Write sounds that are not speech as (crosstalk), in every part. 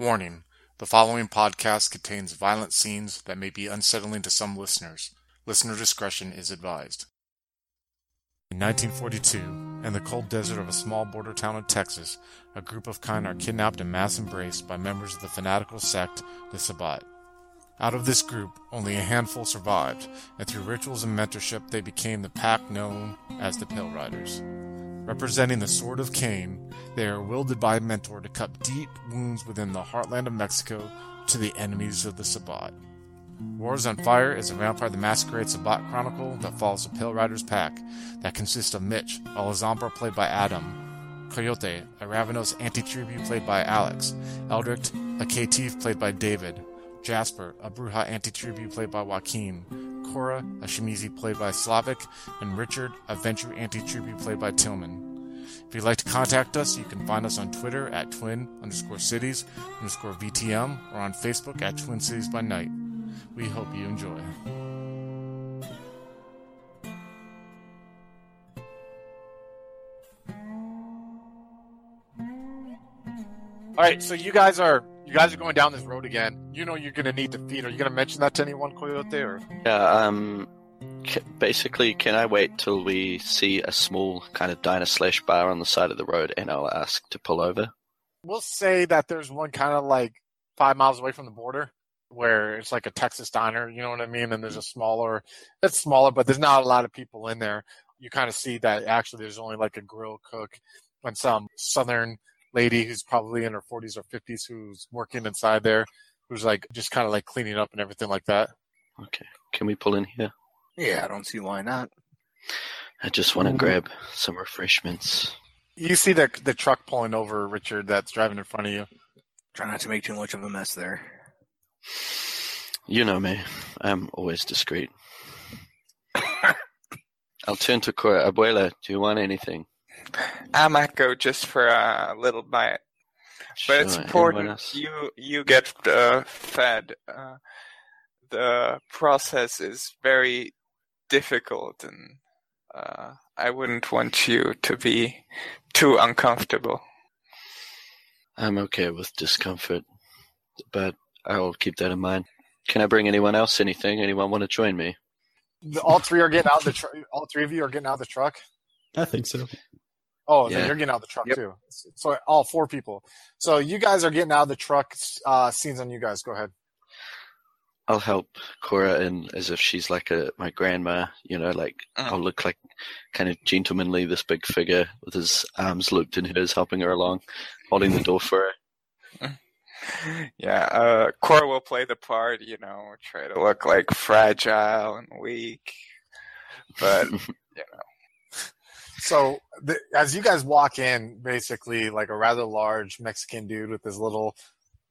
Warning the following podcast contains violent scenes that may be unsettling to some listeners. Listener discretion is advised. In 1942, in the cold desert of a small border town in Texas, a group of kind are kidnapped and mass embraced by members of the fanatical sect, the Sabbat. Out of this group, only a handful survived, and through rituals and mentorship, they became the pack known as the Pale Riders. Representing the Sword of Caine, they are wielded by a mentor to cut deep wounds within the heartland of Mexico to the enemies of the Sabbat. Wars on Fire is a Vampire the Masquerade Sabbat chronicle that follows the Pale Riders pack that consists of Mitch, a Lasombra played by Adam, Coyote, a Ravnos antitribu played by Alex, Eldrick, a Caitiff played by David, Jasper, a Brujah antitribu played by Joaquin, Cora, a Tzimisce played by Slavic, and Richard, a Ventrue antitribu played by Tillman. If you'd like to contact us, you can find us on Twitter at twin underscore cities underscore VTM or on Facebook at Twin Cities by Night. We hope you enjoy. All right, so you guys are you guys are going down this road again. You know you're going to need to feed. Are you going to mention that to anyone, Coyote? Or Yeah, um, ca- basically, can I wait till we see a small kind of diner slash bar on the side of the road and I'll ask to pull over? we'll say that there's one kind of like five miles away from the border where it's like a Texas diner. You know what I mean? And there's a smaller, it's smaller, but there's not a lot of people in there. You kind of see that actually there's only like a grill cook and some southern lady who's probably in her 40s or 50s who's working inside there, who's like just kind of like cleaning up and everything like that. Okay, can we pull in here? Yeah, I don't see why not. I just want to grab some refreshments. You see the the truck pulling over, Richard, that's driving in front of you. Try not to make too much of a mess there. You know me, I'm always discreet. (coughs) I'll turn to Cora. Abuela, do you want anything? I might go just for a little bite, but it's Sure, anyone important you you get uh, fed. Uh, the process is very difficult, and uh, I wouldn't want you to be too uncomfortable. I'm okay with discomfort, but I'll keep that in mind. Can I bring anyone else anything? Anyone want to join me? All three are getting out the truck. All three of you are getting out of the truck. I think so. Oh, then Yeah. you're getting out of the truck Yep. too. So all four people. So you guys are getting out of the truck. Uh, scenes on you guys. Go ahead. I'll help Cora in as if she's like a my grandma, you know, like Mhm. I'll look like kind of gentlemanly, this big figure with his arms looped in hers, helping her along, holding the door for her. (laughs) Yeah, uh, Cora will play the part, you know, try to look like fragile and weak, but (laughs) So the, as you guys walk in, basically like a rather large Mexican dude with his little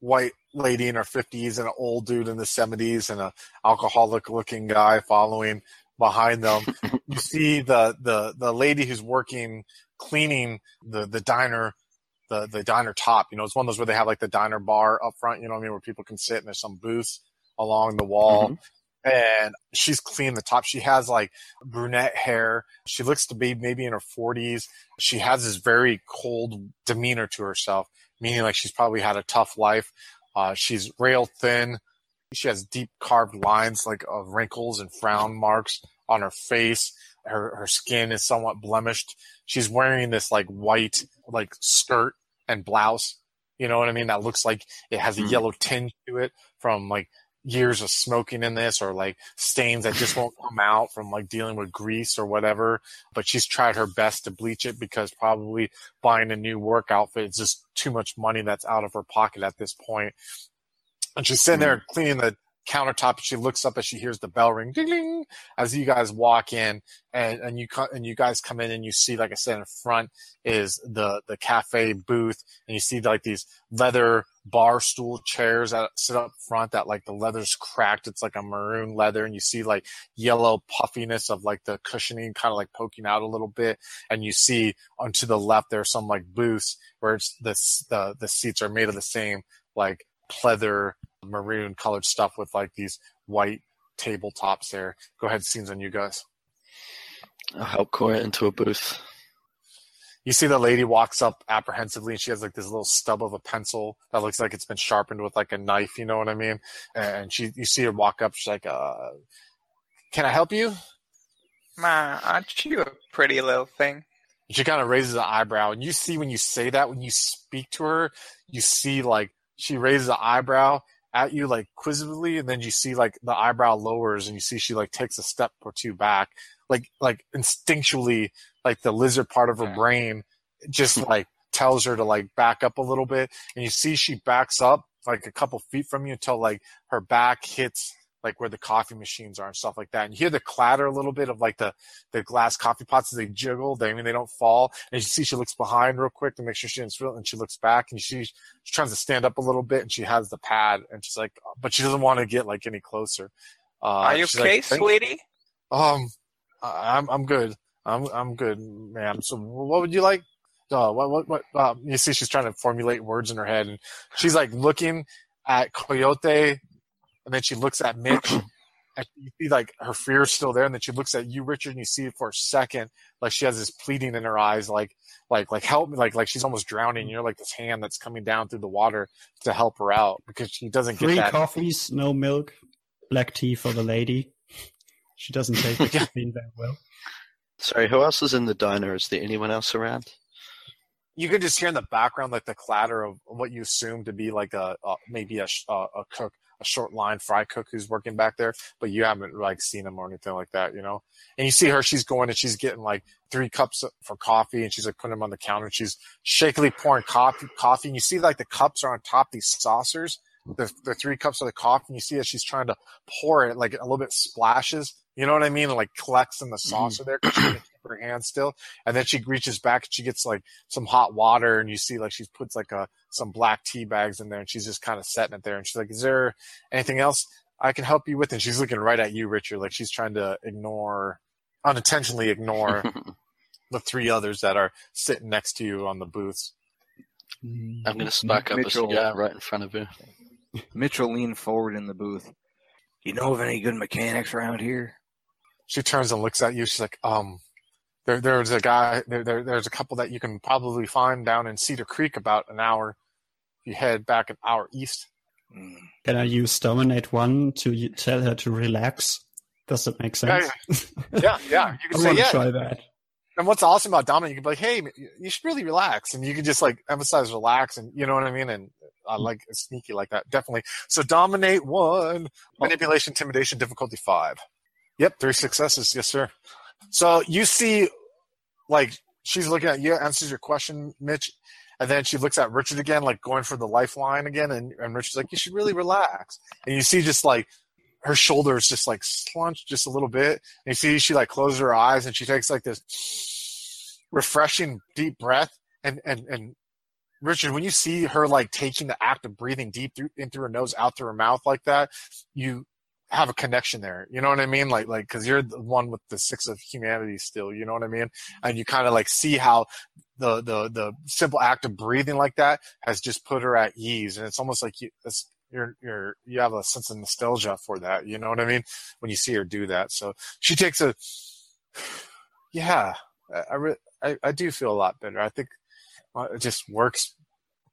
white lady in her fifties and an old dude in the seventies and a alcoholic looking guy following behind them. you (laughs) see the, the, the lady who's working cleaning the, the diner the, the diner top. You know, it's one of those where they have like the diner bar up front, you know what I mean, where people can sit and there's some booths along the wall. Mm-hmm. And she's clean the top. She has like brunette hair. She looks to be maybe in her 40s. She has this very cold demeanor to herself, meaning like she's probably had a tough life. Uh, she's rail thin. She has deep carved lines like of wrinkles and frown marks on her face. Her her skin is somewhat blemished. She's wearing this like white like skirt and blouse. You know what I mean? That looks like it has a Mhm. yellow tinge to it from like years of smoking in this or like stains that just won't come out from like dealing with grease or whatever. But she's tried her best to bleach it because probably buying a new work outfit is just too much money that's out of her pocket at this point. And she's sitting there mm-hmm. cleaning the countertop. She looks up as she hears the bell ring, ding, ding, as you guys walk in, and and you and you guys come in and you see, like I said, in front is the the cafe booth, and you see like these leather bar stool chairs that sit up front. That like the leather's cracked. It's like a maroon leather, and you see like yellow puffiness of like the cushioning, kind of like poking out a little bit. And you see on to the left there are some like booths where it's the the the seats are made of the same like pleather maroon colored stuff with like these white tabletops there. Go ahead, scenes on you guys. I'll help Cora into a booth. you see the lady walks up apprehensively and she has like this little stub of a pencil that looks like it's been sharpened with like a knife you know what i mean and she you see her walk up she's like uh can i help you Ma, aren't you a pretty little thing? she kind of raises an eyebrow and you see when you say that when you speak to her you see like she raises an eyebrow at you like quizzically and then you see like the eyebrow lowers and you see she like takes a step or two back like like instinctually like the lizard part of her Yeah. brain just (laughs) like tells her to like back up a little bit and you see she backs up like a couple feet from you until like her back hits like where the coffee machines are and stuff like that and you hear the clatter a little bit of like the the glass coffee pots as they jiggle they I mean they don't fall and you see she looks behind real quick to make sure she didn't spill and she looks back and see she tries to stand up a little bit and she has the pad and she's like but she doesn't want to get like any closer uh, Are you she's like, okay, sweetie? um, I- I'm I'm good. I'm I'm good, ma'am. So what would you like? Uh, what what what? Um, you see, she's trying to formulate words in her head, and she's like looking at Coyote, and then she looks at Mitch, (clears throat) and you see like her fear is still there, and then she looks at you, Richard, and you see it for a second like she has this pleading in her eyes, like like like help me, like like she's almost drowning. You're like this hand that's coming down through the water to help her out because she doesn't get Three that. coffees, no milk, black tea for the lady. She doesn't take (laughs) the Yeah. caffeine very well. Sorry, who else is in the diner? Is there anyone else around? you can just hear in the background like the clatter of what you assume to be like a, a maybe a a cook a short line fry cook who's working back there but you haven't like seen him or anything like that you know? And you see her she's going and she's getting like three cups for coffee and she's like putting them on the counter and she's shakily pouring coffee coffee and you see like the cups are on top of these saucers the, the three cups of the coffee and you see that she's trying to pour it like a little bit splashes you know what i mean? Like collects in the mm-hmm. saucer there 'cause she can keep her hand still and then she reaches back and she gets like some hot water and you see like she puts like a some black tea bags in there and she's just kind of setting it there and she's like is there anything else i can help you with and she's looking right at you richard like she's trying to ignore unintentionally ignore (laughs) the three others that are sitting next to you on the booths Mm. I'm going to spark up a Mitchell. cigar right in front of her. Mitchell leaned forward in the booth. You know of any good mechanics around here? she turns and looks at you she's like um there, there's a guy there, there there's a couple that you can probably find down in cedar creek about an hour if you head back an hour east Hmm. Can I use dominate one to tell her to relax? Does that make sense? yeah yeah (laughs) you I can say want to yeah try that. And what's awesome about Dominate, you can be like, hey, you should really relax. And you can just like emphasize relax and you know what I mean? And I like sneaky like that. Definitely. So dominate one, manipulation, intimidation, difficulty five. Yep. Three successes. Yes, sir. So you see, like, she's looking at you, answers your question, Mitch. And then she looks at Richard again, like going for the lifeline again. And, and Richard's like, you should really relax. And you see just like her shoulders just like slunched just a little bit. And you see she like closes her eyes and she takes like this refreshing deep breath. And and and Richard, when you see her like taking the act of breathing deep through in through her nose, out through her mouth like that, you have a connection there. You know what I mean? Like like because you're the one with the six of humanity still. You know what I mean? And you kind of like see how the the the simple act of breathing like that has just put her at ease, and it's almost like you. You're you're you have a sense of nostalgia for that. You know what I mean? When you see her do that, so she takes a yeah. I I, re- I, I do feel a lot better. I think uh, it just works.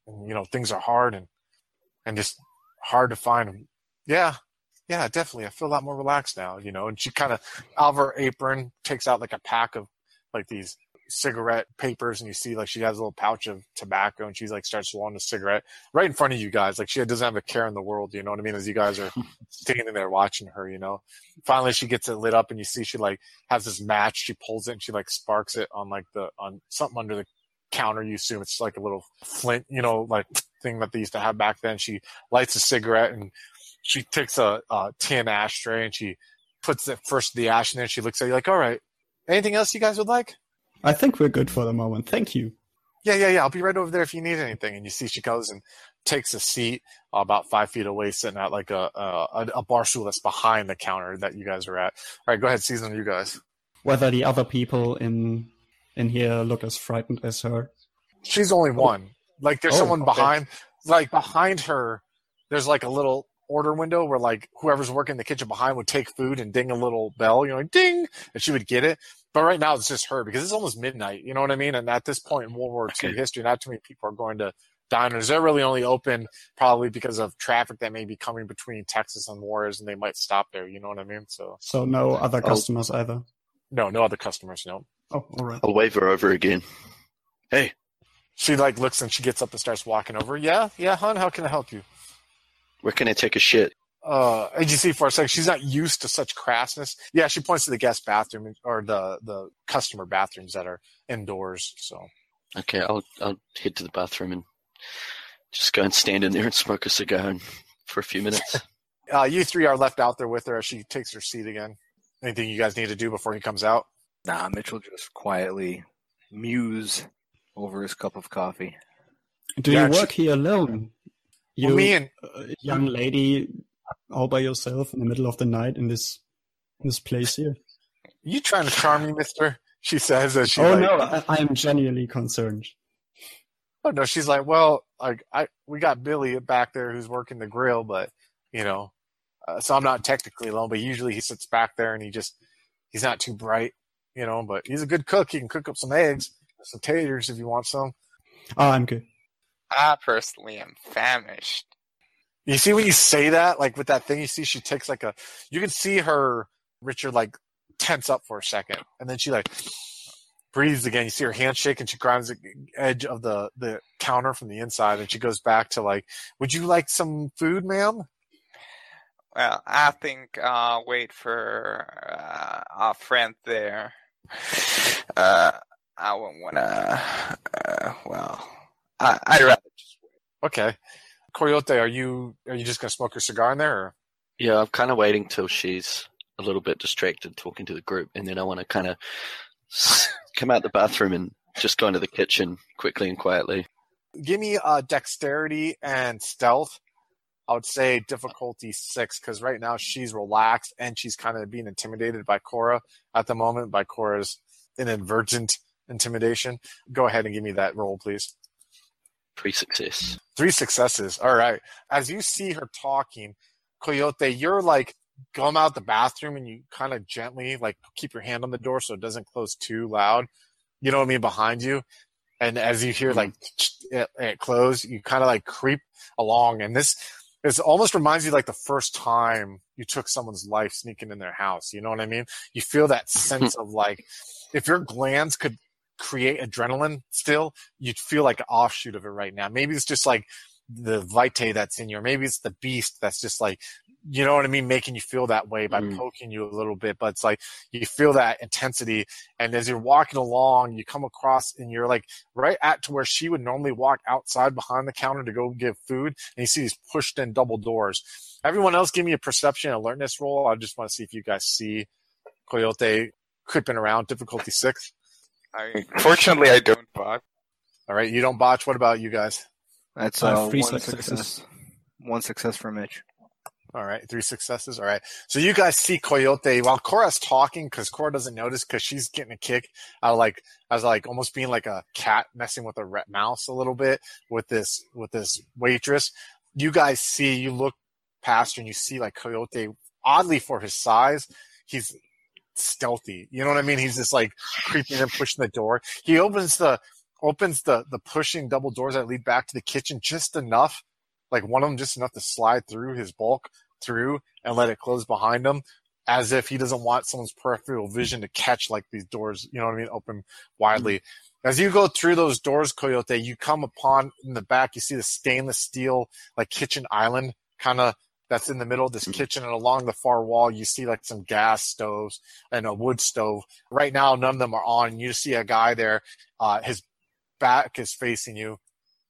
And, you know, things are hard and and just hard to find. Yeah, yeah, definitely. I feel a lot more relaxed now. You know, and she kind of out of her apron takes out like a pack of like these cigarette papers and you see like she has a little pouch of tobacco and she's like starts rolling a cigarette right in front of you guys like she doesn't have a care in the world you know what i mean as you guys are (laughs) standing there watching her you know finally she gets it lit up and you see she like has this match she pulls it and she like sparks it on like the on something under the counter you assume it's like a little flint you know like thing that they used to have back then she lights a cigarette and she takes a, a tin ashtray and she puts it first the ash in there she looks at you like all right anything else you guys would like I think we're good for the moment. Thank you. yeah, yeah, yeah. I'll be right over there if you need anything. And you see, she goes and takes a seat about five feet away, sitting at like a, a a bar stool that's behind the counter that you guys are at. All right, go ahead, season you guys. Whether the other people in in here look as frightened as her. She's only one. Like there's Oh, someone okay. behind, like behind her. There's like a little order window where like whoever's working the kitchen behind would take food and ding a little bell, you know, like ding, and she would get it. But right now it's just her because it's almost midnight. You know what I mean? And at this point in World War II Okay. history, not too many people are going to diners. They're really only open probably because of traffic that may be coming between Texas and Juarez, and they might stop there. You know what I mean? So So no other Oh. customers either. no, no other customers. No. Oh, all right. I'll wave her over again. Hey, She like looks and she gets up and starts walking over. Yeah, yeah, hon. How can I help you? Where can I take a shit? uh as you see for a second she's not used to such crassness yeah she points to the guest bathroom or the the customer bathrooms that are indoors so Okay, I'll I'll head to the bathroom and just go and stand in there and smoke a cigar and, for a few minutes. (laughs) uh you three are left out there with her as she takes her seat again anything you guys need to do before he comes out Nah, Mitchell just quietly muse over his cup of coffee. Do Yeah, you she- work here alone? You, well, me uh, young lady, all by yourself in the middle of the night in this in this place here. you trying to charm me mister she says as she oh like, no, I, I am genuinely concerned. oh no she's like well like i we got billy back there who's working the grill but you know uh, so i'm not technically alone but usually he sits back there and he just he's not too bright you know but he's a good cook he can cook up some eggs some taters if you want some Oh, I'm good. I personally am famished. you see when you say that like with that thing you see she takes like a you can see her richard like tense up for a second and then she like breathes again you see her hand shake and she grabs the edge of the the counter from the inside and she goes back to like would you like some food ma'am Well, I think I'll wait for uh, our friend there. Uh, I wouldn't want to. Uh, well, I, I'd rather just wait. Okay. Coyote, are you are you just gonna smoke your cigar in there? Or? yeah, I'm kind of waiting till she's a little bit distracted talking to the group, and then I want to kind of (laughs) come out the bathroom and just go into the kitchen quickly and quietly. Give me uh, dexterity and stealth. I would say difficulty six because right now she's relaxed and she's kind of being intimidated by Cora at the moment by Cora's inadvertent intimidation. Go ahead and give me that roll, please. Pre success. Three successes. All right. As you see her talking, Coyote, you're like come out the bathroom and you kind of gently like keep your hand on the door so it doesn't close too loud. You know what I mean? Behind you. And as you hear mm-hmm. like it, it close, you kind of like creep along. And this this almost reminds you like the first time you took someone's life sneaking in their house. You know what I mean? You feel that mm-hmm. sense of like if your glands could create adrenaline still, you'd feel like an offshoot of it right now. Maybe it's just like the vitae that's in you, or maybe it's the beast that's just like, you know what I mean, making you feel that way by Mm. poking you a little bit. But it's like you feel that intensity, and as you're walking along, you come across and you're like right at to where she would normally walk outside behind the counter to go get food, and you see these pushed in double doors. Everyone else, give me a perception alertness roll. I just want to see if you guys see Coyote creeping around. Difficulty six. I fortunately I don't botch. All right, you don't botch. What about you guys? That's I uh, three one successes. success. One success for Mitch. All right, three successes. All right, so you guys see Coyote while Cora's talking because Cora doesn't notice because she's getting a kick out of like as like almost being like a cat messing with a rat mouse a little bit with this with this waitress. You guys see, you look past her and you see like Coyote. Oddly for his size, he's stealthy. You know what I mean? He's just like creeping and pushing the door. He opens the opens the the pushing double doors that lead back to the kitchen just enough, like one of them just enough to slide through his bulk through and let it close behind him, as if he doesn't want someone's peripheral vision to catch like these doors. You know what I mean? Open widely. Mm-hmm. As you go through those doors, Coyote, you come upon in the back. You see the stainless steel like kitchen island kind of that's in the middle of this kitchen and along the far wall you see like some gas stoves and a wood stove right now none of them are on you see a guy there uh, his back is facing you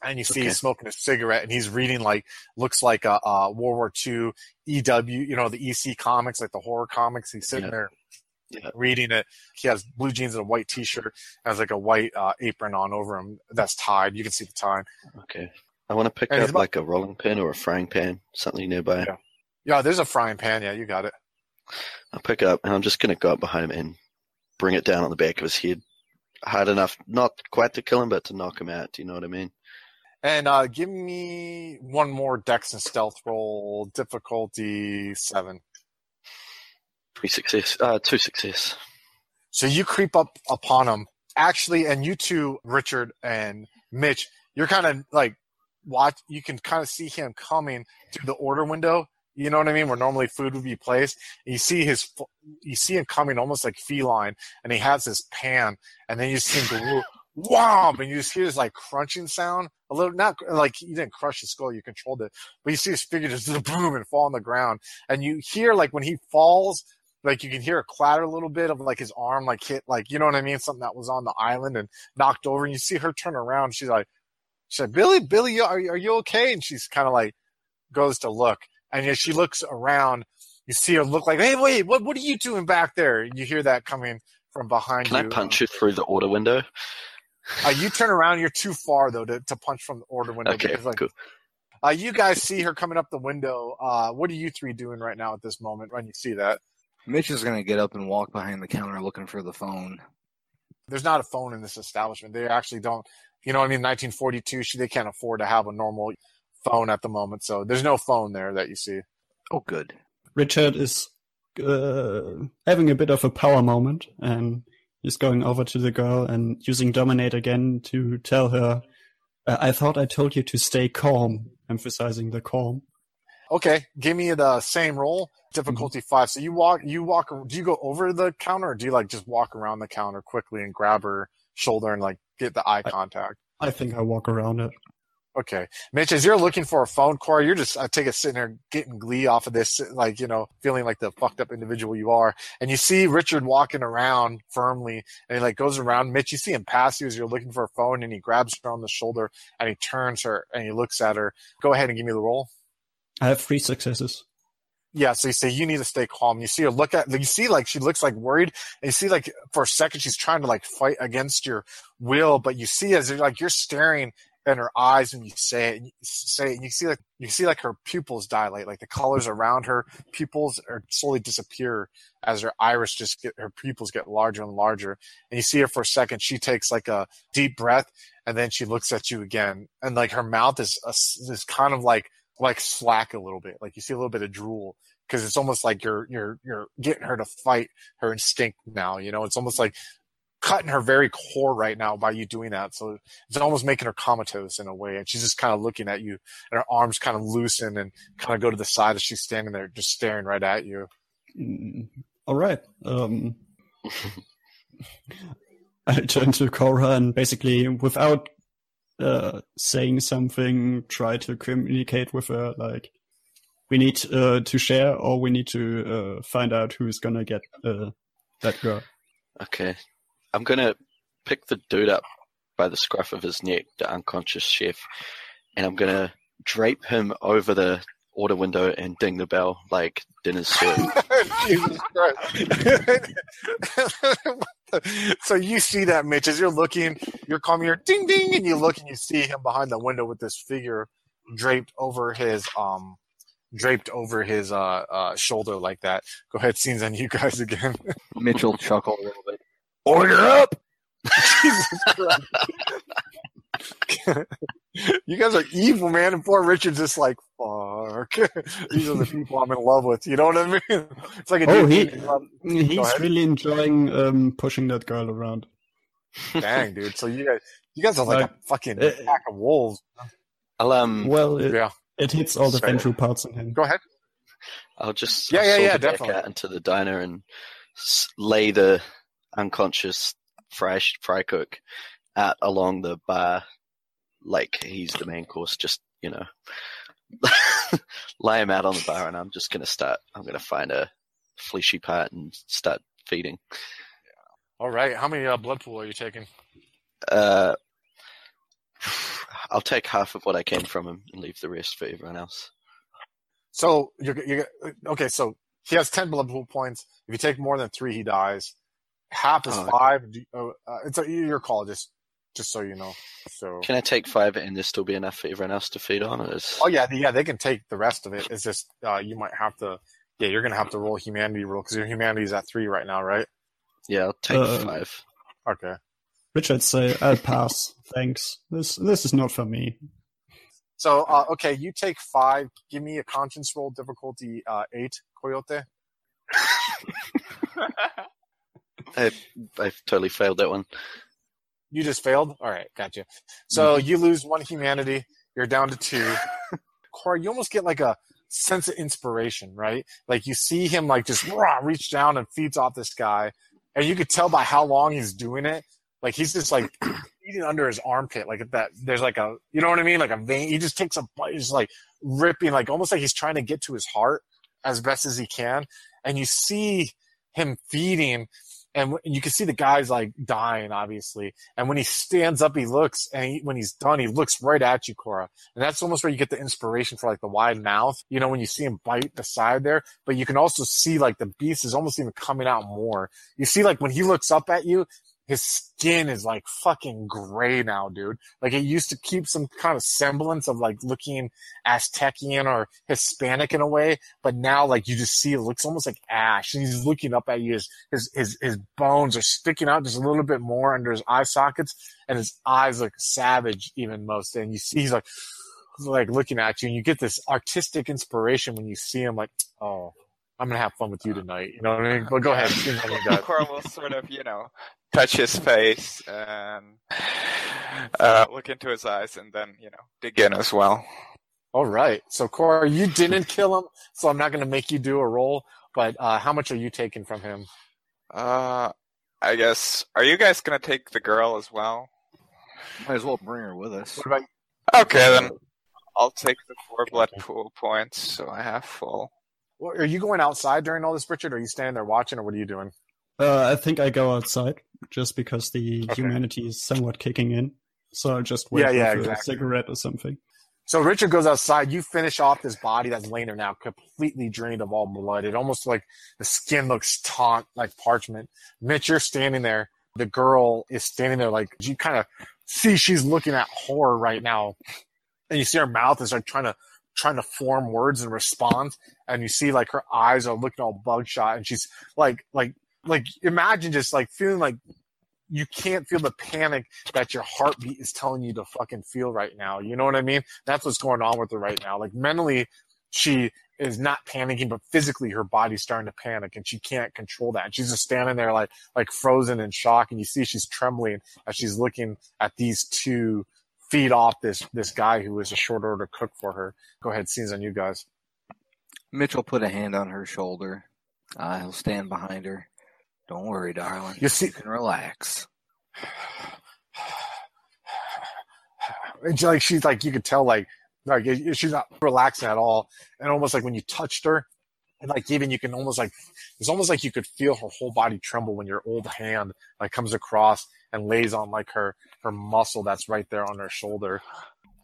and you see Okay. he's smoking a cigarette and he's reading like looks like a, a world war ii ew you know the ec comics like the horror comics he's sitting Yeah. there Yeah. reading it he has blue jeans and a white t-shirt has like a white uh, apron on over him that's tied you can see the tie Okay. I want to pick And up like a rolling pin or a frying pan, something nearby. Yeah. yeah there's a frying pan yeah you got it I'll pick it up and I'm just going to go up behind him and bring it down on the back of his head. Hard enough, not quite to kill him, but to knock him out. Do you know what I mean? And uh, give me one more dex and stealth roll, difficulty seven. Three success, uh, two success. So you creep up upon him. Actually, and you two, Richard and Mitch, you're kind of like watch. You can kind of see him coming through the order window. You know what I mean? Where normally food would be placed. You see his, you see him coming almost like feline, and he has this pan, and then you see him go (laughs) and you just hear this like crunching sound. A little, not like you didn't crush his skull, you controlled it, but you see his figure just (laughs) boom and fall on the ground, and you hear like when he falls, like you can hear a clatter a little bit of like his arm like hit like you know what I mean, something that was on the island and knocked over, and you see her turn around. She's like, she's like, Billy, Billy, are you, are you okay? And she's kind of like goes to look, and as she looks around, you see her look like, hey, wait, what what are you doing back there? And You hear that coming from behind Can you. I punch you through the order window? Uh, you turn around, you're too far though to, to punch from the order window. Okay, because, like, cool. uh, you guys see her coming up the window. Uh, what are you three doing right now at this moment when you see that? Mitch is gonna get up and walk behind the counter looking for the phone. There's not a phone in this establishment. They actually don't. You know what I mean? 1942. She, they can't afford to have a normal phone at the moment, so there's no phone there that you see. Oh, good. Richard is uh, having a bit of a power moment and he's going over to the girl and using dominate again to tell her, "Uh, I thought I told you to stay calm, emphasizing the calm. Okay, give me the same roll, difficulty five. So you walk, you walk. Do you go over the counter, or do you like just walk around the counter quickly and grab her shoulder and like get the eye contact? I think I walk around it. Okay, Mitch, as you're looking for a phone, Corey, you're just I take it sitting there getting glee off of this, like you know, feeling like the fucked up individual you are. And you see Richard walking around firmly, and he like goes around Mitch. You see him pass you as you're looking for a phone, and he grabs her on the shoulder and he turns her and he looks at her. Go ahead and give me the roll. I have three successes. Yeah, so you say you need to stay calm. You see her look at you see like she looks like worried, and you see like for a second she's trying to like fight against your will, but you see as like you're staring in her eyes when you say it, and you say it, and you see like you see like her pupils dilate, like the colors around her pupils are slowly disappear as her iris just get her pupils get larger and larger, and you see her for a second. She takes like a deep breath, and then she looks at you again, and like her mouth is a, is kind of like like slack a little bit, like you see a little bit of drool because it's almost like you're you're you're getting her to fight her instinct now. You know, it's almost like cutting her very core right now by you doing that. So it's almost making her comatose in a way, and she's just kind of looking at you, and her arms kind of loosen and kind of go to the side as she's standing there, just staring right at you. Mm, all right. Um, (laughs) (laughs) I turn to Cora and basically, without uh, saying something, try to communicate with her like, we need uh, to share or we need to uh, find out who's gonna get uh, that girl. Okay. I'm gonna pick the dude up by the scruff of his neck, the unconscious chef, and I'm gonna drape him over the order window and ding the bell like dinner's served. (laughs) (laughs) Jesus Christ. (laughs) so you see that, Mitch, as you're looking, you're calling your ding ding, and you look and you see him behind the window with this figure draped over his um draped over his uh, uh shoulder like that. Go ahead, scenes on you guys again. (laughs) Mitchell chuckled a little bit. Order up! Jesus Christ. you guys are evil, man. And poor Richard's just like, fuck. (laughs) These are the people I'm in love with. You know what I mean? (laughs) It's like a Oh, he- He's really enjoying um, pushing that girl around. (laughs) dang, dude. So you guys, you guys are like Like, a fucking uh, pack of wolves. I'll um Well, it, Yeah. it hits all the Sorry. ventral parts in him. Go ahead. I'll just Yeah, I'll yeah, yeah, back definitely. out into the diner and lay the unconscious fry fry cook out along the bar like he's the main course. Just you know, (laughs) lay him out on the bar, and I'm just gonna start. I'm gonna find a fleshy part and start feeding. All right. How many uh, blood pool are you taking? Uh, I'll take half of what I can from him and leave the rest for everyone else. So you're, you're okay. So he has ten blood pool points. If you take more than three, he dies. Half is Oh. five. You- uh, uh, it's a, your call. Just, just so you know. So. Can I take five and there still be enough for everyone else to feed on? Or is... Oh yeah, yeah. They can take the rest of it. It's just uh, you might have to. Yeah, you're gonna have to roll humanity roll because your humanity is at three right now, right? Yeah, I'll take Uh, five. Okay. Richard say, "I'll pass. Thanks. This this is not for me." So uh, okay, you take five. Give me a conscience roll, difficulty uh, eight, Coyote. (laughs) I, I've totally failed that one. You just failed? All right, gotcha. So mm-hmm. you lose one humanity. You're down to two. (laughs) Corey, you almost get like a sense of inspiration, right? Like you see him like just rah, reach down and feeds off this guy, and you could tell by how long he's doing it. Like he's just like (clears throat) eating under his armpit, like that. There's like a, you know what I mean? Like a vein. He just takes a bite, he's like ripping, like almost like he's trying to get to his heart as best as he can. And you see him feeding, and w- you can see the guy's like dying, obviously. And when he stands up, he looks, and he, when he's done, he looks right at you, Cora. And that's almost where you get the inspiration for like the wide mouth. You know, when you see him bite the side there, but you can also see like the beast is almost even coming out more. You see, like when he looks up at you, his skin is like fucking gray now, dude. Like it used to keep some kind of semblance of like looking Aztecian or Hispanic in a way, but now like you just see it looks almost like ash, and he's looking up at you. His his his, his bones are sticking out just a little bit more under his eye sockets, and his eyes look savage even most. And you see he's like like looking at you, and you get this artistic inspiration when you see him. Like, oh, I'm gonna have fun with you tonight. You know what I mean? But go ahead. see what you got. Cora will sort of, you know, touch his face and uh, look into his eyes and then, you know, dig in as well. All right. So Cora, you didn't (laughs) kill him, so I'm not going to make you do a roll. But uh, how much are you taking from him? Uh, I guess, are you guys going to take the girl as well? Might as well bring her with us. What about Okay, then I'll take the four blood pool points, so I have full. Well, Are you going outside during all this, Richard? Or are you standing there watching, or what are you doing? Uh, I think I go outside just because the Okay. humanity is somewhat kicking in. So I'll just wait Yeah, yeah, for exactly. a cigarette or something. So Richard goes outside. You finish off this body that's laying there now, completely drained of all blood. It almost like the skin looks taut, like parchment. Mitch, you're standing there. The girl is standing there, like you kind of see she's looking at horror right now, and you see her mouth is like trying to trying to form words and respond, and you see like her eyes are looking all bugshot, and she's like like like imagine just like feeling like you can't feel the panic that your heartbeat is telling you to fucking feel right now. You know what I mean? That's what's going on with her right now. Like mentally, she is not panicking, but physically her body's starting to panic and she can't control that. She's just standing there like like frozen in shock. And you see she's trembling as she's looking at these two feed off this this guy who was a short order cook for her. Go ahead, scenes on you guys. Mitchell put a hand on her shoulder. Uh, he'll stand behind her. Don't worry, darling. You see You can relax. and she, like she's like you could tell like like she's not relaxing at all and almost like when you touched her and like even you can almost like it's almost like you could feel her whole body tremble when your old hand like comes across and lays on like her her muscle that's right there on her shoulder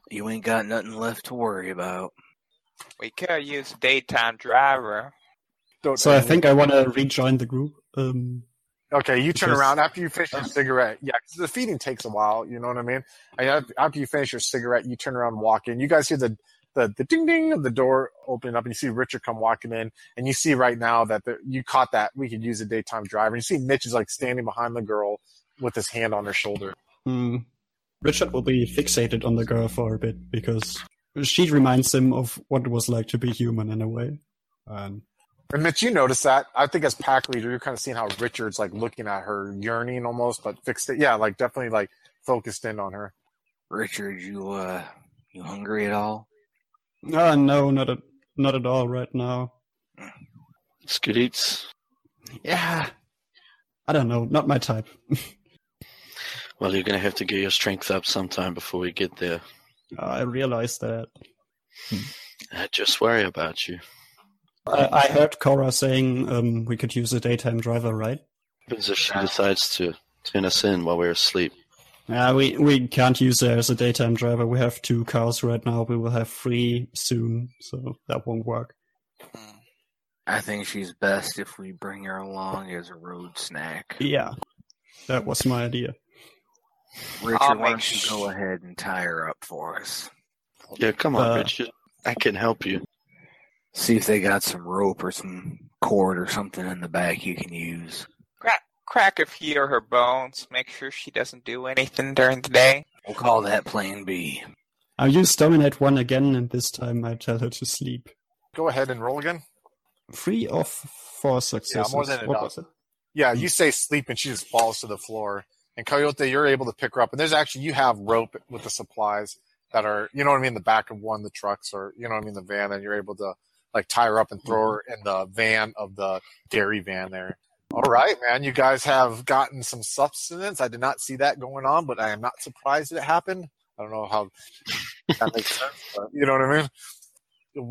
You ain't got nothing left to worry about. We could use daytime driver. Don't- So I think I want to rejoin the group. Um, okay you turn because- around after you finish your (laughs) cigarette. Yeah 'cause the feeding takes a while you know what i mean? And after- you finish your cigarette you turn around and walk in. You guys hear the the, the ding ding of the door opening up and you see richard come walking in and you see right now that the, you caught that we could use a daytime driver. You see mitch is like standing behind the girl with his hand on her shoulder. Hmm, Richard will be fixated on the girl for a bit because she reminds him of what it was like to be human in a way. And and mitch you notice that i think as pack leader you're kind of seeing how richard's like looking at her yearning almost but fixed it yeah like definitely like focused in on her Richard, you uh, you hungry at all? ah, no, not at not at all right now. Scoot eats. Yeah, I don't know, not my type. (laughs) Well, you're going to have to get your strength up sometime before we get there. I realize that. I just worry about you. I, I heard Cora saying um, we could use a daytime driver, right? What happens if she decides to turn us in while we're asleep? Yeah, we we can't use her as a daytime driver. We have two cars right now. We will have three soon, so that won't work. I think she's best if we bring her along as a road snack. Yeah, that was my idea. Richard, I'll why don't you go ahead and tie her up for us? Yeah, come on, Uh, Richard. I can help you. See if they got some rope or some cord or something in the back you can use. Crack, crack a few of her bones. Make sure she doesn't do anything during the day. We'll call that Plan B. I'll use dominate one again, and this time I tell her to sleep. go ahead and roll again Three of four successes. more than what enough. yeah, you say sleep, and she just falls to the floor. And Coyote, you're able to pick her up. And there's actually you have rope with the supplies that are, you know what I mean, the back of one of the trucks, or you know what I mean, the van, and you're able to like tie her up and throw her in the van of the dairy van there. All right, man. You guys have gotten some substance. I did not see that going on, but I am not surprised that it happened. I don't know how (laughs) that makes sense, but you know what I mean.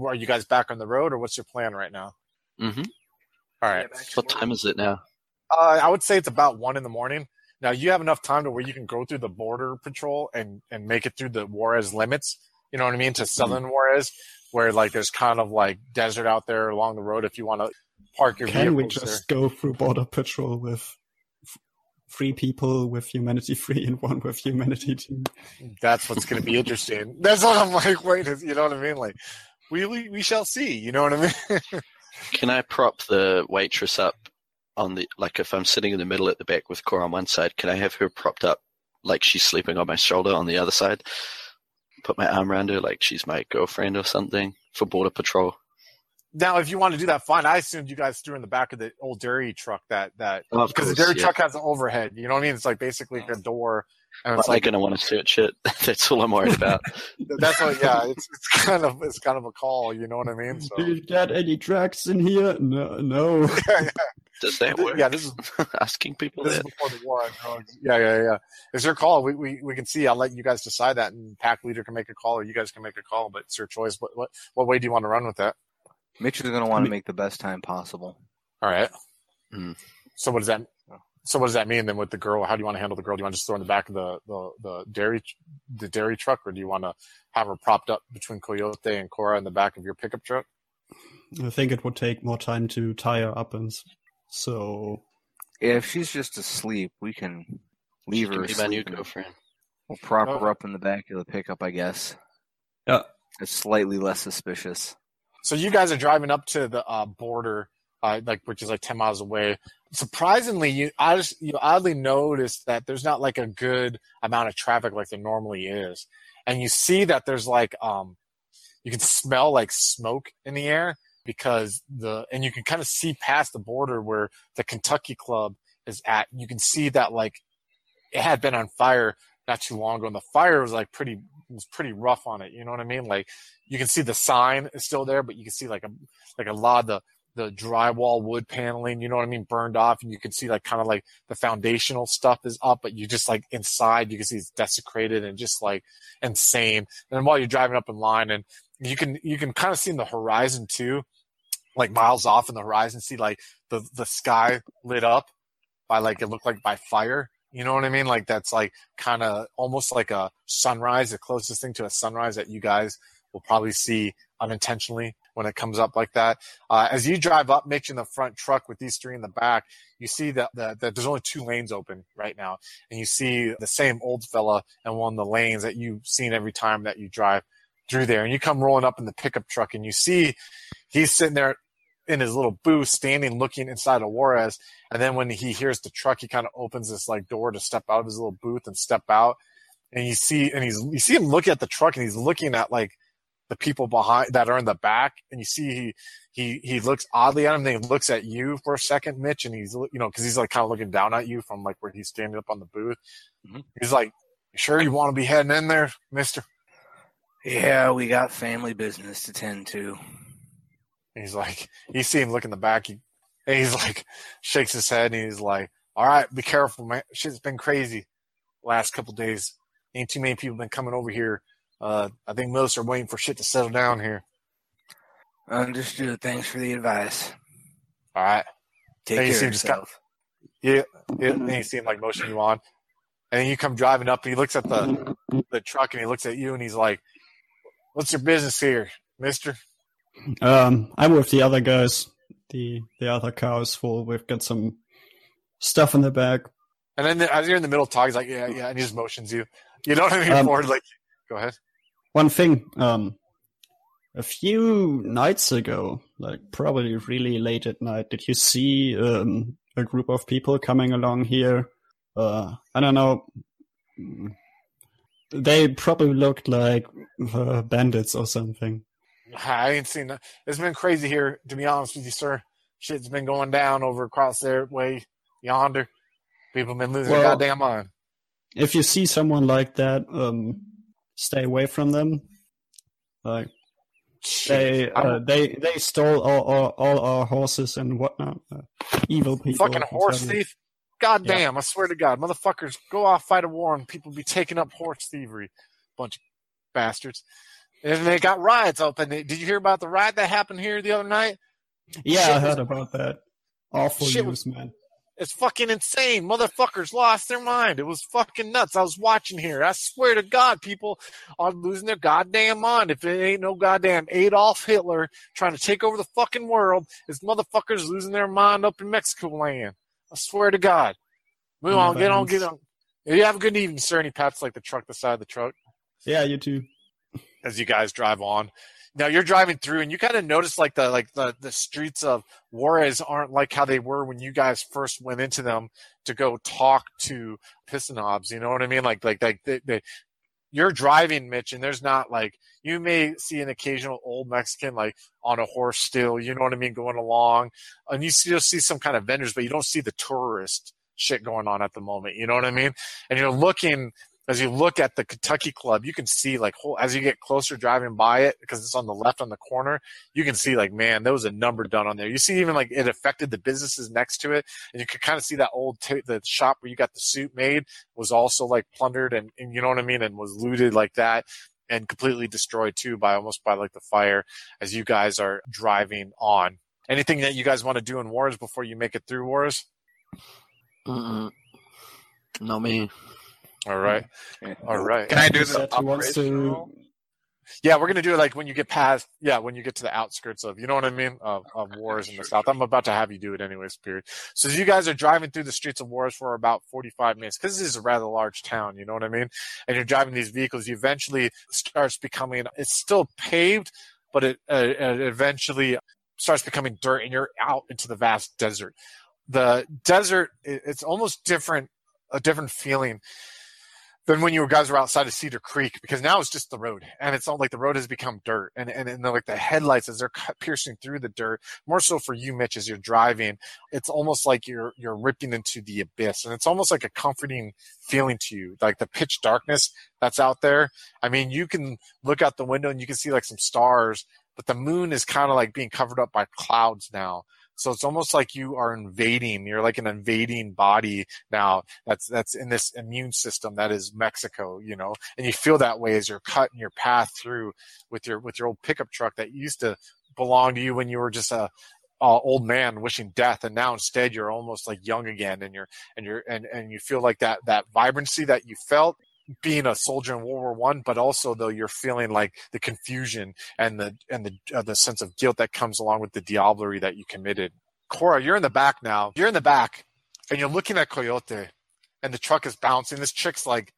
Are you guys back on the road, or what's your plan right now? Mm-hmm. All right. What time is it now? Uh, I would say it's about one in the morning. Now you have enough time to where you can go through the border patrol and and make it through the Juarez limits. You know what I mean to southern Juarez, where like there's kind of like desert out there along the road. If you want to park your Can we vehicles just go through border patrol with three people with humanity (laughs) three and one with humanity two? that's what's going to be interesting. (laughs) That's what I'm like. Wait, is- you know what I mean? Like we we, we shall see. You know what I mean? (laughs) Can I prop the waitress up on the like if I'm sitting in the middle at the back with Cora on one side, can I have her propped up like she's sleeping on my shoulder on the other side? Put my arm around her like she's my girlfriend or something for border patrol. now, if you want to do that, fine. I assumed you guys threw in the back of the old dairy truck that that Oh, because the dairy yeah. truck has an overhead. You know what I mean? It's like basically like a door, and But it's like gonna want to search it. (laughs) That's all I'm worried about. (laughs) that's what. Yeah, it's it's kind of it's kind of a call. You know what I mean? So Do you got any tracks in here? No, no. (laughs) Does that work? yeah, this is (laughs) asking people this is before the war on drugs. Yeah, yeah, yeah. It's your call. We, we we can see. I'll let you guys decide that, and pack leader can make a call, or you guys can make a call. But it's your choice. What what what way do you want to run with that? Mitch is going to want to make the best time possible. All right. Hmm. So what does that? So what does that mean then with the girl? How do you want to handle the girl? Do you want to just throw in the back of the the, the dairy the dairy truck, or do you want to have her propped up between Coyote and Cora in the back of your pickup truck? I think it would take more time to tie her up, and s- so If she's just asleep, we can leave She her can be my new girlfriend. We'll prop Oh. her up in the back of the pickup, I guess. Yeah. It's slightly less suspicious. So you guys are driving up to the uh, border, uh, like which is like ten miles away. Surprisingly, you I just you oddly noticed that there's not like a good amount of traffic like there normally is, and you see that there's like um, you can smell like smoke in the air because the and you can kind of see past the border where the Kentucky Club is at. You can see that like it had been on fire not too long ago, and the fire was like pretty was pretty rough on it. You know what I mean? Like you can see the sign is still there, but you can see like a like a lot of the the drywall wood paneling, you know what I mean, burned off, and you can see like kind of like the foundational stuff is up, but you just like inside you can see it's desecrated and just like insane. And while you're driving up in line, and you can you can kind of see in the horizon too, like miles off in the horizon, see like the the sky lit up by like it looked like by fire. You know what I mean? Like that's like kind of almost like a sunrise, the closest thing to a sunrise that you guys will probably see unintentionally when it comes up like that. Uh, as you drive up, Mitch in the front truck with these three in the back, you see that, that, that there's only two lanes open right now, and you see the same old fella in one of the lanes that you've seen every time that you drive through there, and you come rolling up in the pickup truck, and you see he's sitting there in his little booth, standing looking inside of Juarez, and then when he hears the truck, he kind of opens this like door to step out of his little booth and step out, and you see and he's you see him looking at the truck, and he's looking at like the people behind that are in the back, and you see he he he looks oddly at him. Then he looks at you for a second, Mitch, and he's you know because he's like kind of looking down at you from like where he's standing up on the booth. Mhm. He's like, sure you want to be heading in there, Mister?" Yeah, we got family business to tend to. He's like, you see him look in the back, he, and he's like, shakes his head, and he's like, "All right, be careful, man. Shit's been crazy last couple days. Ain't too many people been coming over here. Uh, I think most are waiting for shit to settle down here. Understood. Thanks for the advice. All right." Take you care seem of just got- yourself. Yeah, yeah. And you see him like motion you on, and then you come driving up, and he looks at the the truck, and he looks at you, and he's like, "What's your business here, Mister?" um, I'm with the other guys. The the other car is full. We've got some stuff in the back. And then as you're in the middle of talk, he's like, "Yeah, yeah," and he just motions you. You know what I mean? Um, Forward, like, go ahead. One thing, um, a few nights ago, like probably really late at night, did you see um, a group of people coming along here? Uh, I don't know. They probably looked like uh, bandits or something. I ain't seen that. It's been crazy here, to be honest with you, sir. Shit's been going down over across their way. yonder. People been losing Well- their goddamn mind. If you see someone like that, um, stay away from them. Like they, uh, they, they stole all, all, all our horses and whatnot. Uh, evil people. fucking horse thief. God damn, I swear to God, motherfuckers, go off fight a war and people be taking up horse thievery. Bunch of bastards. And they got riots open. Did you hear about the riot that happened here the other night? Yeah, Shit I was- heard about that. Awful Shit news, man. It's fucking insane. Motherfuckers lost their mind. It was fucking nuts. I was watching here. I swear to God, people are losing their goddamn mind. If it ain't no goddamn Adolf Hitler trying to take over the fucking world, it's motherfuckers losing their mind up in Mexico land. I swear to God. Move on, get on, get on. You have a good evening, sir. And he pats like the truck, the side of the truck Yeah, you too. as you guys drive on. Now you're driving through, and you kind of notice like the like the the streets of Juarez aren't like how they were when you guys first went into them to go talk to Pistonobs. You know what I mean? Like like like they, they, you're driving, Mitch, and there's not like you may see an occasional old Mexican like on a horse still. You know what I mean, going along, and you still see some kind of vendors, but you don't see the tourist shit going on at the moment. You know what I mean? And you're looking as you look at the Kentucky Club, you can see like whole, as you get closer driving by it because it's on the left on the corner. You can see like man, there was a number done on there. You see even like it affected the businesses next to it, and you could kind of see that old t- the shop where you got the suit made was also like plundered and, and you know what I mean and was looted like that and completely destroyed too by almost by like the fire as you guys are driving on. Anything that you guys want to do in Juarez before you make it through Juarez? Mm-mm. Not me. All right, all right. Can I do Said the he wants to- operational? Yeah, we're gonna do it like when you get past. Yeah, when you get to the outskirts of, you know what I mean, of, of Juarez in the south. I'm about to have you do it anyways. Period. So you guys are driving through the streets of Juarez for about 45 minutes because this is a rather large town. You know what I mean? And you're driving these vehicles. You eventually starts becoming. It's still paved, but it, uh, it eventually starts becoming dirt, and you're out into the vast desert. The desert, it's almost different, a different feeling than when you guys were outside of Cedar Creek because now it's just the road and it's all like the road has become dirt and and, and like the headlights as they're piercing through the dirt more so for you Mitch as you're driving it's almost like you're you're ripping into the abyss and it's almost like a comforting feeling to you like the pitch darkness that's out there. I mean you can look out the window and you can see like some stars but the moon is kind of like being covered up by clouds now so it's almost like you are invading you're like an invading body now that's that's in this immune system that is Mexico, you know, and you feel that way as you're cutting your path through with your with your old pickup truck that used to belong to you when you were just a, a old man wishing death, and now instead you're almost like young again, and you're and you're and and you feel like that that vibrancy that you felt being a soldier in World War One, but also though you're feeling like the confusion and the and the uh, the sense of guilt that comes along with the diablerie that you committed. Cora, you're in the back now. You're in the back, and you're looking at Coyote, and the truck is bouncing. This chick's like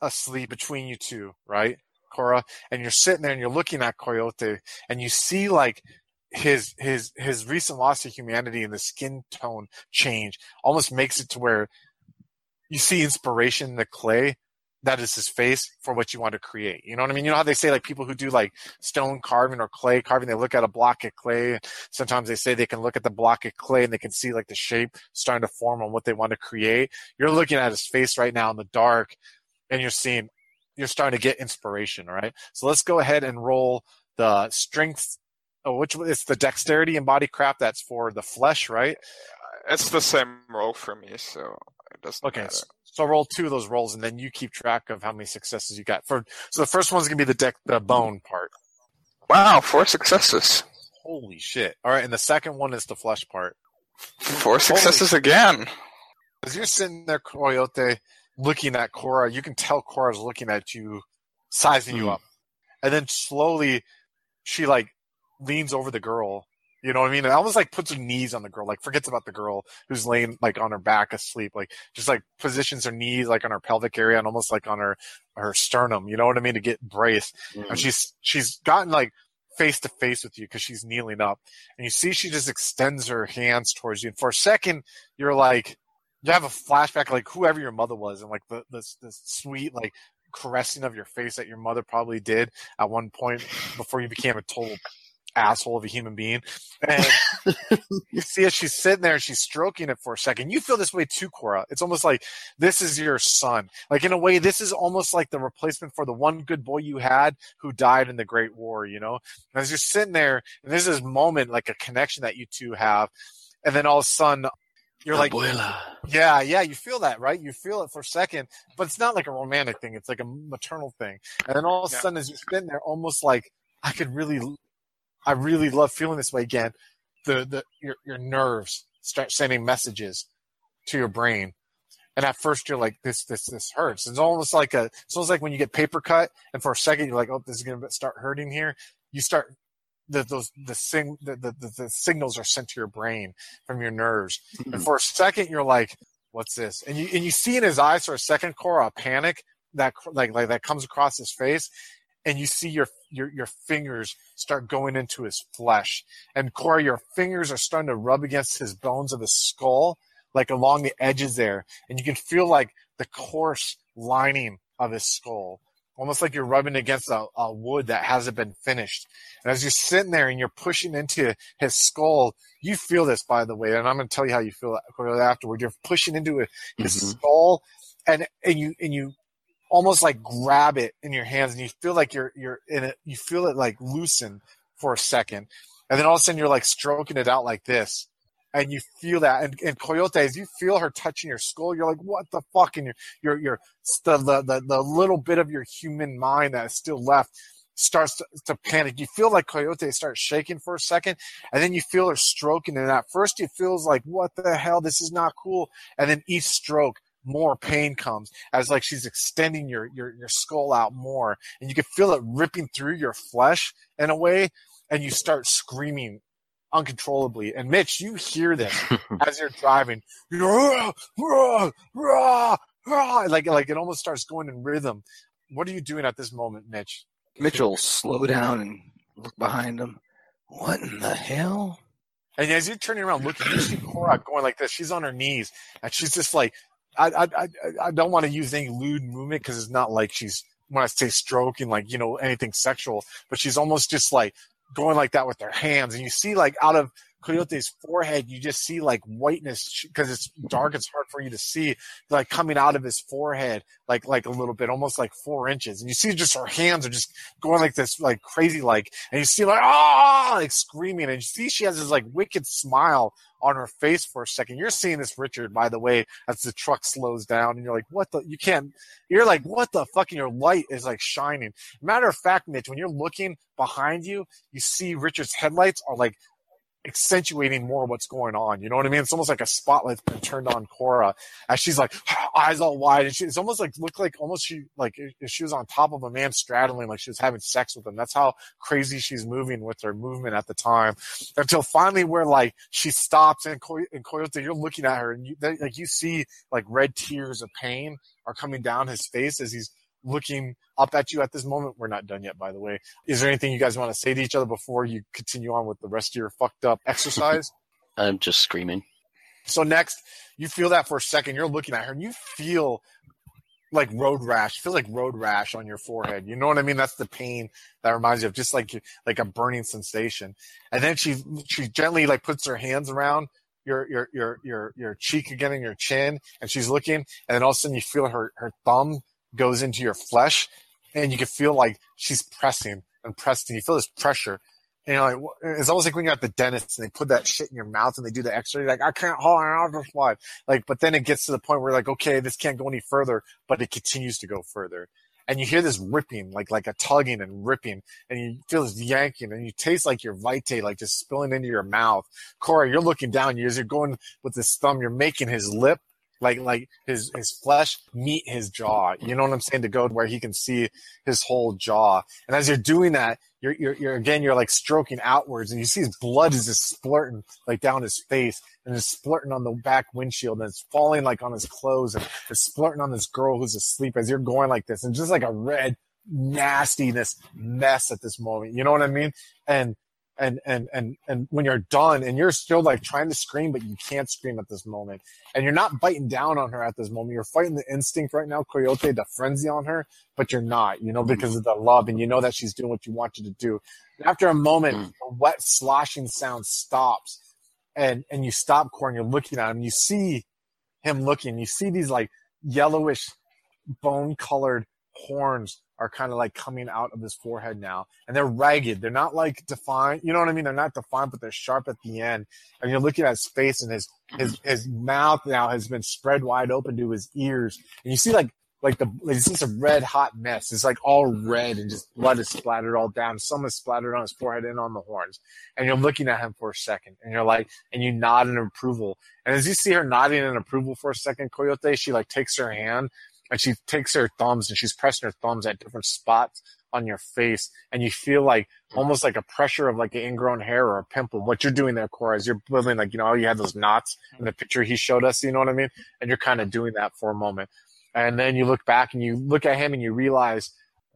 asleep between you two, right, Cora? And you're sitting there and you're looking at Coyote, and you see like his his his recent loss to humanity and the skin tone change almost makes it to where you see inspiration in the clay that is his face for what you want to create. You know what I mean? You know how they say like people who do like stone carving or clay carving, they look at a block of clay. Sometimes they say they can look at the block of clay and they can see like the shape starting to form on what they want to create. You're looking at his face right now in the dark and you're seeing, you're starting to get inspiration. Right. So let's go ahead and roll the strength. Oh, which it's the dexterity and body craft that's for the flesh, right? Uh, it's the same role for me, so it doesn't Okay, matter. So roll two of those rolls, and then you keep track of how many successes you got. For so the first one's gonna be the deck, the bone part. Wow, four successes. Holy shit! All right, and the second one is the flesh part. Four successes again. As you're sitting there, Coyote, looking at Cora, you can tell Cora's looking at you, sizing you Hmm. up, and then slowly, she like leans over the girl. You know what I mean? And almost like puts her knees on the girl, like forgets about the girl who's laying like on her back asleep, like just like positions her knees like on her pelvic area and almost like on her her sternum. You know what I mean? To get brace. Mm. and she's she's gotten like face to face with you because she's kneeling up, and you see she just extends her hands towards you. And for a second, you're like, you have a flashback like whoever your mother was, and like the this this sweet like caressing of your face that your mother probably did at one point before you became a total asshole of a human being. And (laughs) you see as she's sitting there and she's stroking it for a second. You feel this way too, Cora. It's almost like this is your son. Like in a way, this is almost like the replacement for the one good boy you had who died in the Great War, you know? And as you're sitting there, and there's this moment, like a connection that you two have, and then all of a sudden you're like Abuela. yeah yeah you feel that right you feel it for a second but it's not like a romantic thing it's like a maternal thing and then all of a Yeah. sudden as you're sitting there almost like i could really i really love feeling this way again. The the your, your nerves start sending messages to your brain. And at first you're like this this this hurts. It's almost like a it's almost like when you get paper cut and for a second you're like oh this is gonna start hurting here. You start the those the sing the, the, the, signals are sent to your brain from your nerves. Hmm. And for a second you're like what's this? And you and you see in his eyes for a second Cora a panic that like like that comes across his face. And you see your your your fingers start going into his flesh. And Cora your fingers are starting to rub against his bones of his skull like along the edges there. And you can feel like the coarse lining of his skull almost like you're rubbing against a, a wood that hasn't been finished. And as you're sitting there and you're pushing into his skull you feel this by the way and i'm going to tell you how you feel afterward. You're pushing into his Mhm. skull and and you and you almost like grab it in your hands and you feel like you're you're in it you feel it like loosen for a second. And then all of a sudden you're like stroking it out like this and you feel that. And, and coyote as you feel her touching your skull you're like what the fuck? And your your your the, the the little bit of your human mind that is still left starts to, to panic. You feel like coyote starts shaking for a second and then you feel her stroking. And at first it feels like what the hell? This is not cool. And then each stroke more pain comes as like she's extending your your, your skull out more and you can feel it ripping through your flesh in a way and you start screaming uncontrollably and mitch you hear this (laughs) as you're driving you're "Rah, rah, rah, rah," like like it almost starts going in rhythm what are you doing at this moment mitch Mitchell slow down and look behind him. What in the hell? And as you're turning around looking, you see Cora going like this. She's on her knees, and she's just like, I, I, I, don't want to use any lewd movement because it's not like she's when I say stroking, like you know anything sexual, but she's almost just like going like that with her hands, and you see like out of Coyote's forehead, you just see like whiteness because it's dark. It's hard for you to see, like coming out of his forehead, like like a little bit, almost like four inches, and you see just her hands are just going like this, like crazy, like, and you see like ah, like screaming, and you see she has this like wicked smile on her face for a second. You're seeing this, Richard, by the way, as the truck slows down, and you're like, what the? You can't. You're like, what the fuck? Your light is like shining. Matter of fact, Mitch, when you're looking behind you, you see Richard's headlights are like accentuating more what's going on. You know what I mean? It's almost like a spotlight's been turned on Cora as she's like eyes all wide, and she, it's almost like looked like almost she like she was on top of a man straddling, like she was having sex with him. That's how crazy she's moving with her movement at the time. Until finally, where like she stops and, Coy- and Coyote, you're looking at her, and you they, like you see like red tears of pain are coming down his face as he's looking up at you at this moment. We're not done yet, by the way. Is there anything you guys want to say to each other before you continue on with the rest of your fucked up exercise? (laughs) I'm just screaming. so next, you feel that for a second. You're looking at her, and you feel like road rash. Feel like road rash on your forehead. You know what I mean? That's the pain that reminds you of just like like a burning sensation. And then she she gently like puts her hands around your your your your your cheek again and your chin, and she's looking, and then all of a sudden you feel her her thumb goes into your flesh, and you can feel like she's pressing and pressing. You feel this pressure. And you're like, it's almost like when you're at the dentist and they put that shit in your mouth and they do the X-ray. Like, I can't hold on, I'll slide. Like, but then it gets to the point where like, okay, this can't go any further, but it continues to go further. And you hear this ripping, like like a tugging and ripping, and you feel this yanking, and you taste like your vitae, like just spilling into your mouth. Corey, you're looking down, you as you're going with this thumb, you're making his lip like like his his flesh meet his jaw. You know what I'm saying? To go to where he can see his whole jaw. And as you're doing that, you're you're, you're again you're like stroking outwards, and you see his blood is just splurting like down his face, and it's splurting on the back windshield, and it's falling like on his clothes, and it's splurting on this girl who's asleep as you're going like this, and just like a red nastiness mess at this moment. You know what I mean? And and and and and when you're done and you're still like trying to scream but you can't scream at this moment and you're not biting down on her at this moment you're fighting the instinct right now coyote the frenzy on her but you're not you know because of the love and you know that she's doing what you want you to do after a moment Mm. the wet sloshing sound stops and and you stop core and you're looking at him you see him looking you see these like yellowish bone colored horns are kind of like coming out of his forehead now and they're ragged. They're not like defined you know what i mean? They're not defined but they're sharp at the end. And you're looking at his face and his his his mouth now has been spread wide open to his ears. And you see like like the like you see some red hot mess. It's like all red and just blood is splattered all down. Some is splattered on his forehead and on the horns. And you're looking at him for a second and you're like and you nod in approval. And as you see her nodding in approval for a second coyote she like takes her hand and she takes her thumbs and she's pressing her thumbs at different spots on your face and you feel like almost like a pressure of like an ingrown hair or a pimple what you're doing there cora is you're building like you know you had those knots in the picture he showed us you know what i mean? And you're kind of doing that for a moment. And then you look back and you look at him and you realize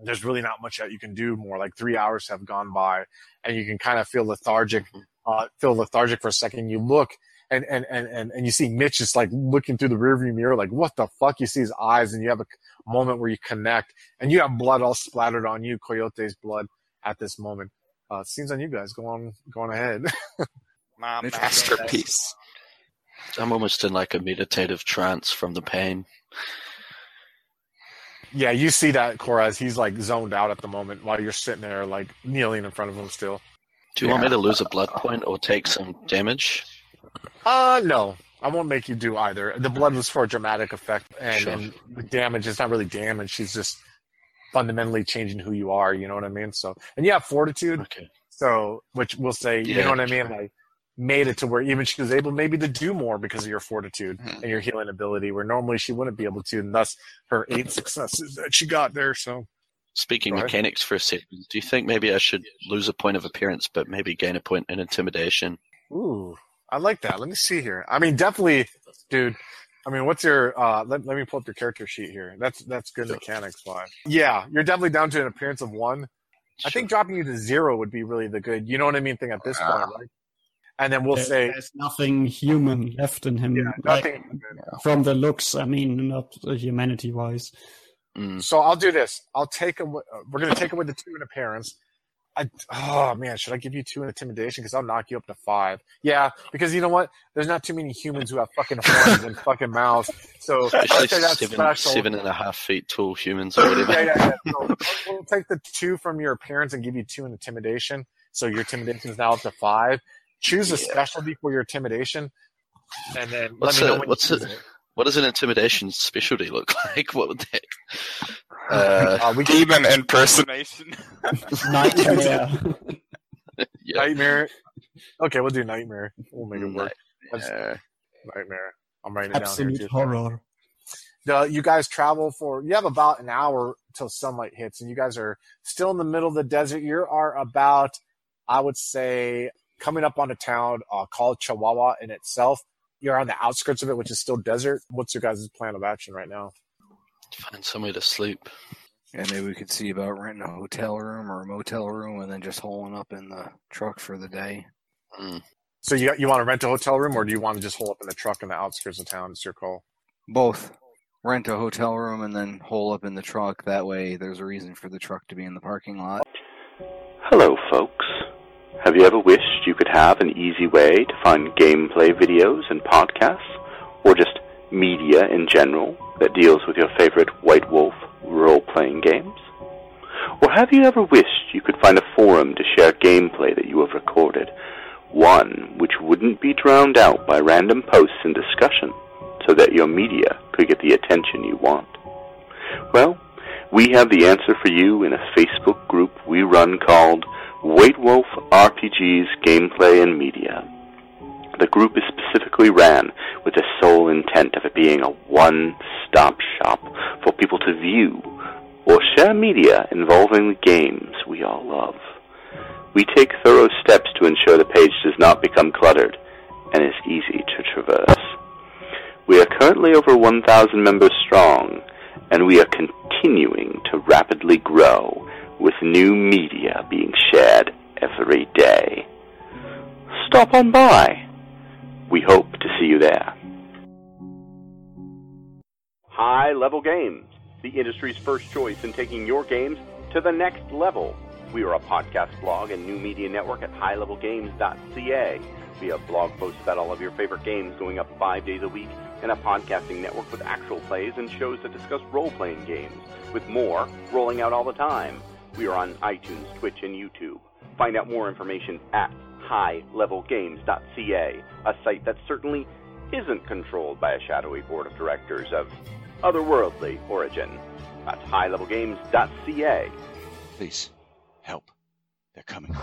there's really not much that you can do more like three hours have gone by and you can kind of feel lethargic uh, feel lethargic for a second. You look and, and, and, and, and you see Mitch just like looking through the rearview mirror, like, what the fuck? You see his eyes and you have a moment where you connect and you have blood all splattered on you, Coyote's blood at this moment. Uh, scenes on you guys. Go on, go on ahead. (laughs) My Mitch- masterpiece. I'm almost in like a meditative trance from the pain. yeah, you see that Cora as he's like zoned out at the moment while you're sitting there like kneeling in front of him still. Do you want me to lose a blood point or take some damage? Uh, no, I won't make you do either. The blood was for dramatic effect, and, Sure. and the damage is not really damage. She's just fundamentally changing who you are. You know what I mean? So, and you have fortitude. Okay. So, which we'll say, you know what I mean? Like, made it to where even she was able maybe to do more because of your fortitude Mhm. and your healing ability, where normally she wouldn't be able to, and thus her eight successes that she got there. So, Speaking ahead. mechanics for a second, do you think maybe I should lose a point of appearance, but maybe gain a point in intimidation? ooh, I like that. Let me see here. I mean, definitely, dude. I mean, what's your? uh Let, let me pull up your character sheet here. That's that's good mechanics wise. Yeah, you're definitely down to an appearance of one. I think dropping you to zero would be really the good. You know what I mean? Thing at this point, right? And then we'll There- say, there's nothing human left in him. yeah, like, nothing. from the looks, I mean, not humanity wise. Mm, So I'll do this. I'll take away. uh, We're gonna take away the two in appearance. I, oh man, should I give you two in intimidation? Because I'll knock you up to five. Yeah, because you know what? There's not too many humans who have fucking horns and fucking mouths. So (laughs) especially say that's seven, special. seven and a half feet tall humans or whatever. (laughs) yeah, yeah, yeah. So we'll take the two from your appearance and give you two in intimidation. So your intimidation is now up to five. Choose a Yeah. specialty for your intimidation, and then What's let me know a- when what's you a- choose it. What does an intimidation specialty look (laughs) like? What would that? (laughs) Uh, Uh, we can Demon impersonation. Nightmare. (laughs) yeah. nightmare. Okay, we'll do nightmare. We'll make it work. Uh, Nightmare. I'm writing it down here Absolute too. horror. the you guys travel for you have about an hour till sunlight hits and you guys are still in the middle of the desert you are about i would say coming up on a town uh, called chihuahua in itself you're on the outskirts of it which is still desert what's your guys' plan of action right now find somewhere to sleep. Yeah, maybe we could see about renting a hotel room or a motel room and then just holing up in the truck for the day. Mm. so you you want to rent a hotel room or do you want to just hole up in the truck in the outskirts of town it's your call Both. Rent a hotel room and then hole up in the truck. That way, there's a reason for the truck to be in the parking lot. Hello, folks. Have you ever wished you could have an easy way to find gameplay videos and podcasts, or just media in general that deals with your favorite White Wolf role playing games? Or have you ever wished you could find a forum to share gameplay that you have recorded, one which wouldn't be drowned out by random posts and discussion, so that your media could get the attention you want? Well, we have the answer for you in a Facebook group we run called White Wolf RPGs Gameplay and Media. The group is specifically ran with the sole intent of it being a one-stop shop for people to view or share media involving the games we all love. We take thorough steps to ensure the page does not become cluttered and is easy to traverse. We are currently over 1,000 members strong, and we are continuing to rapidly grow with new media being shared every day. stop on by. We hope to see you there. High Level Games, the industry's first choice in taking your games to the next level. We are a podcast blog and new media network at highlevelgames.ca. We have blog posts about all of your favorite games going up five days a week and a podcasting network with actual plays and shows that discuss role playing games, with more rolling out all the time. We are on iTunes, Twitch, and YouTube. Find out more information at highlevelgames.ca, a site that certainly isn't controlled by a shadowy board of directors of otherworldly origin. That's highlevelgames.ca. Please, help. They're coming.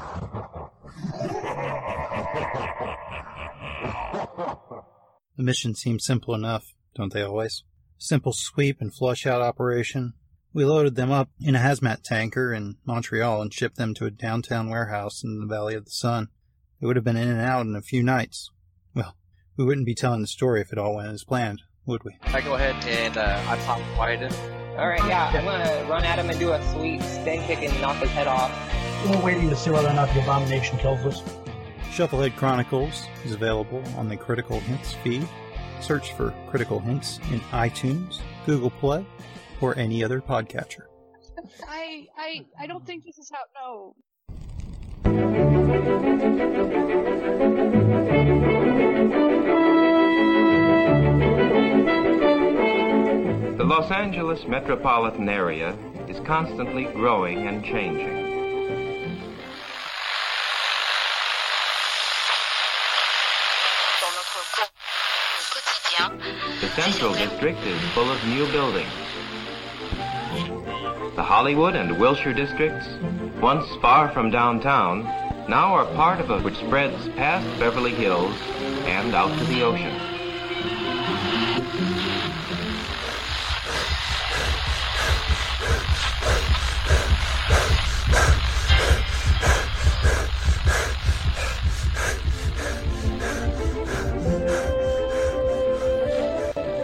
The mission seemed simple enough, don't they always? Simple sweep and flush out operation. We loaded them up in a hazmat tanker in Montreal and shipped them to a downtown warehouse in the Valley of the Sun. They would have been in and out in a few nights. Well, we wouldn't be telling the story if it all went as planned, would we? I go ahead and uh, I pop Wyatt in. All right, yeah, I'm gonna run at him and do a sweet spin kick and knock his head off. We're waiting to see whether or not the abomination kills us. Shufflehead Chronicles is available on the Critical Hints feed. Search for Critical Hints in iTunes, Google Play, or any other podcatcher. I I I don't think this is how no. The Los Angeles metropolitan area is constantly growing and changing. The Central District is full of new buildings. Hollywood and Wilshire districts, once far from downtown, now are part of a which spreads past Beverly Hills and out to the ocean.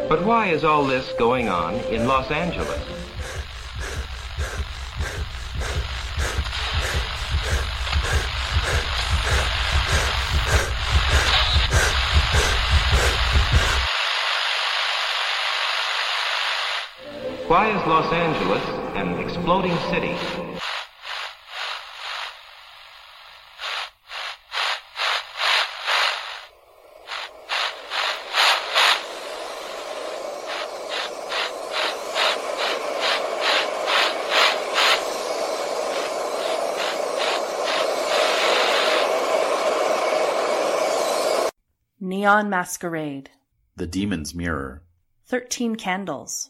But why is all this going on in Los Angeles? Why is Los Angeles an exploding city? Neon Masquerade. The Demon's Mirror. Thirteen Candles.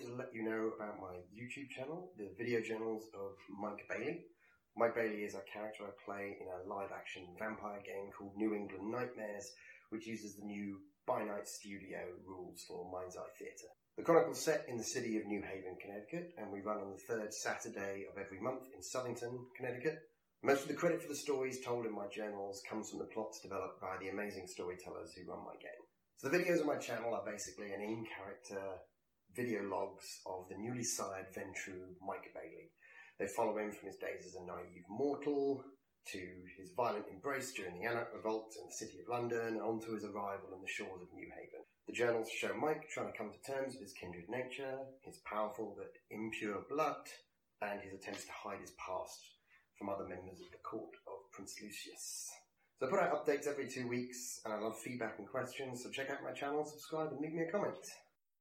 Wanted to let you know about my YouTube channel, the video journals of Mike Bailey. Mike Bailey is a character I play in a live action vampire game called New England Nightmares, which uses the new By Night Studio rules for Mind's Eye Theatre. The chronicle's set in the city of New Haven, Connecticut, and we run on the third Saturday of every month in Southington, Connecticut. Most of the credit for the stories told in my journals comes from the plots developed by the amazing storytellers who run my game. So the videos on my channel are basically an in-character video logs of the newly sired Ventrue Mike Bailey. They follow him from his days as a naive mortal to his violent embrace during the Anarch Revolt in the City of London and his arrival on the shores of New Haven. The journals show Mike trying to come to terms with his kindred nature, his powerful but impure blood, and his attempts to hide his past from other members of the court of Prince Lucius. So I put out updates every two weeks, and I love feedback and questions, so check out my channel, subscribe, and leave me a comment.